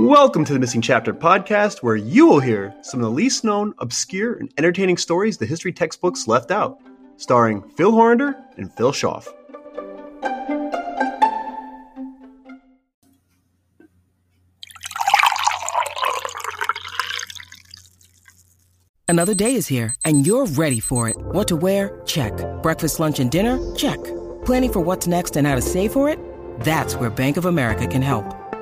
Welcome to the Missing Chapter podcast, where you will hear some of the least known, obscure, and entertaining stories the history textbooks left out, starring Phil Horander and Phil Schaff. Another day is here, and you're ready for it. What to wear? Check. Breakfast, lunch, and dinner? Check. Planning for what's next and how to save for it? That's where Bank of America can help.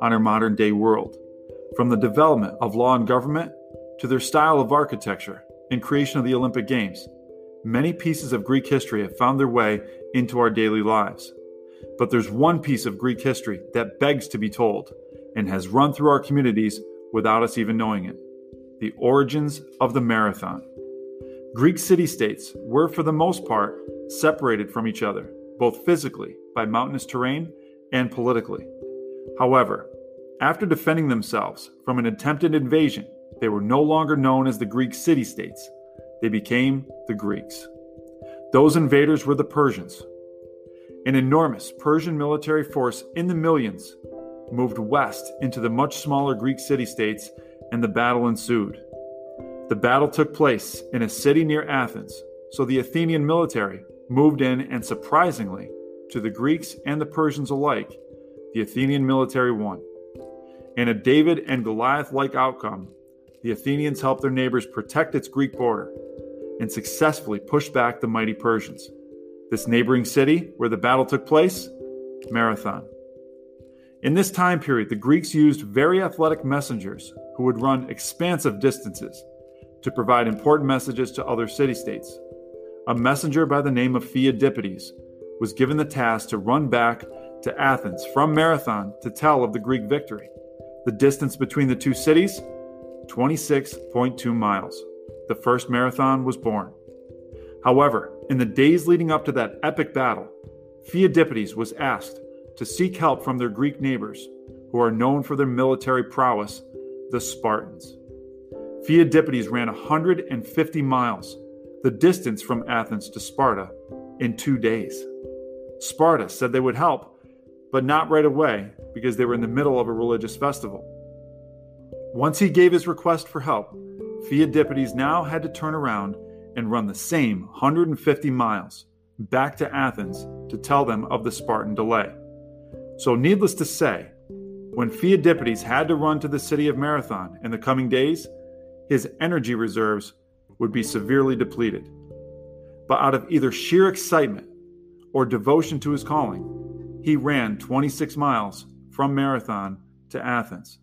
on our modern day world, from the development of law and government to their style of architecture and creation of the Olympic Games. Many pieces of Greek history have found their way into our daily lives. But there's one piece of Greek history that begs to be told and has run through our communities without us even knowing it the origins of the marathon. Greek city states were, for the most part, separated from each other both physically by mountainous terrain and politically. However, after defending themselves from an attempted invasion, they were no longer known as the Greek city states. They became the Greeks. Those invaders were the Persians. An enormous Persian military force in the millions moved west into the much smaller Greek city states, and the battle ensued. The battle took place in a city near Athens, so the Athenian military moved in, and surprisingly, to the Greeks and the Persians alike, the Athenian military won. In a David and Goliath like outcome, the Athenians helped their neighbors protect its Greek border and successfully pushed back the mighty Persians. This neighboring city where the battle took place, Marathon. In this time period, the Greeks used very athletic messengers who would run expansive distances to provide important messages to other city states a messenger by the name of Pheidippides was given the task to run back to Athens from Marathon to tell of the Greek victory. The distance between the two cities 26.2 miles. The first marathon was born. However, in the days leading up to that epic battle, Pheidippides was asked to seek help from their Greek neighbors, who are known for their military prowess, the Spartans. Pheidippides ran 150 miles the distance from Athens to Sparta in two days. Sparta said they would help, but not right away because they were in the middle of a religious festival. Once he gave his request for help, Pheidippides now had to turn around and run the same 150 miles back to Athens to tell them of the Spartan delay. So, needless to say, when Pheidippides had to run to the city of Marathon in the coming days, his energy reserves would be severely depleted. But out of either sheer excitement or devotion to his calling, he ran 26 miles from Marathon to Athens.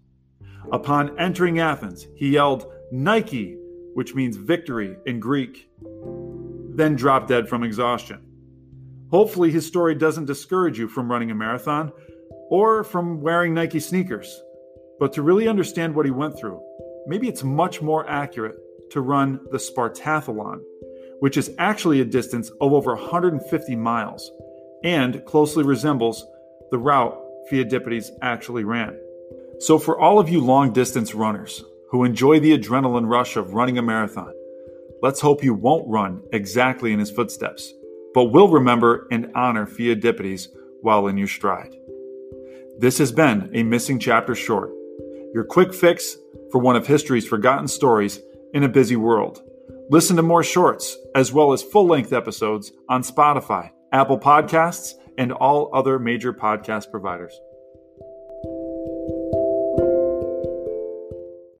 Upon entering Athens, he yelled, Nike, which means victory in Greek, then dropped dead from exhaustion. Hopefully, his story doesn't discourage you from running a marathon or from wearing Nike sneakers. But to really understand what he went through, maybe it's much more accurate to run the Spartathlon, which is actually a distance of over 150 miles and closely resembles the route Pheidippides actually ran. So, for all of you long distance runners who enjoy the adrenaline rush of running a marathon, let's hope you won't run exactly in his footsteps, but will remember and honor Pheidippides while in your stride. This has been a Missing Chapter Short, your quick fix for one of history's forgotten stories in a busy world. Listen to more shorts as well as full length episodes on Spotify, Apple Podcasts, and all other major podcast providers.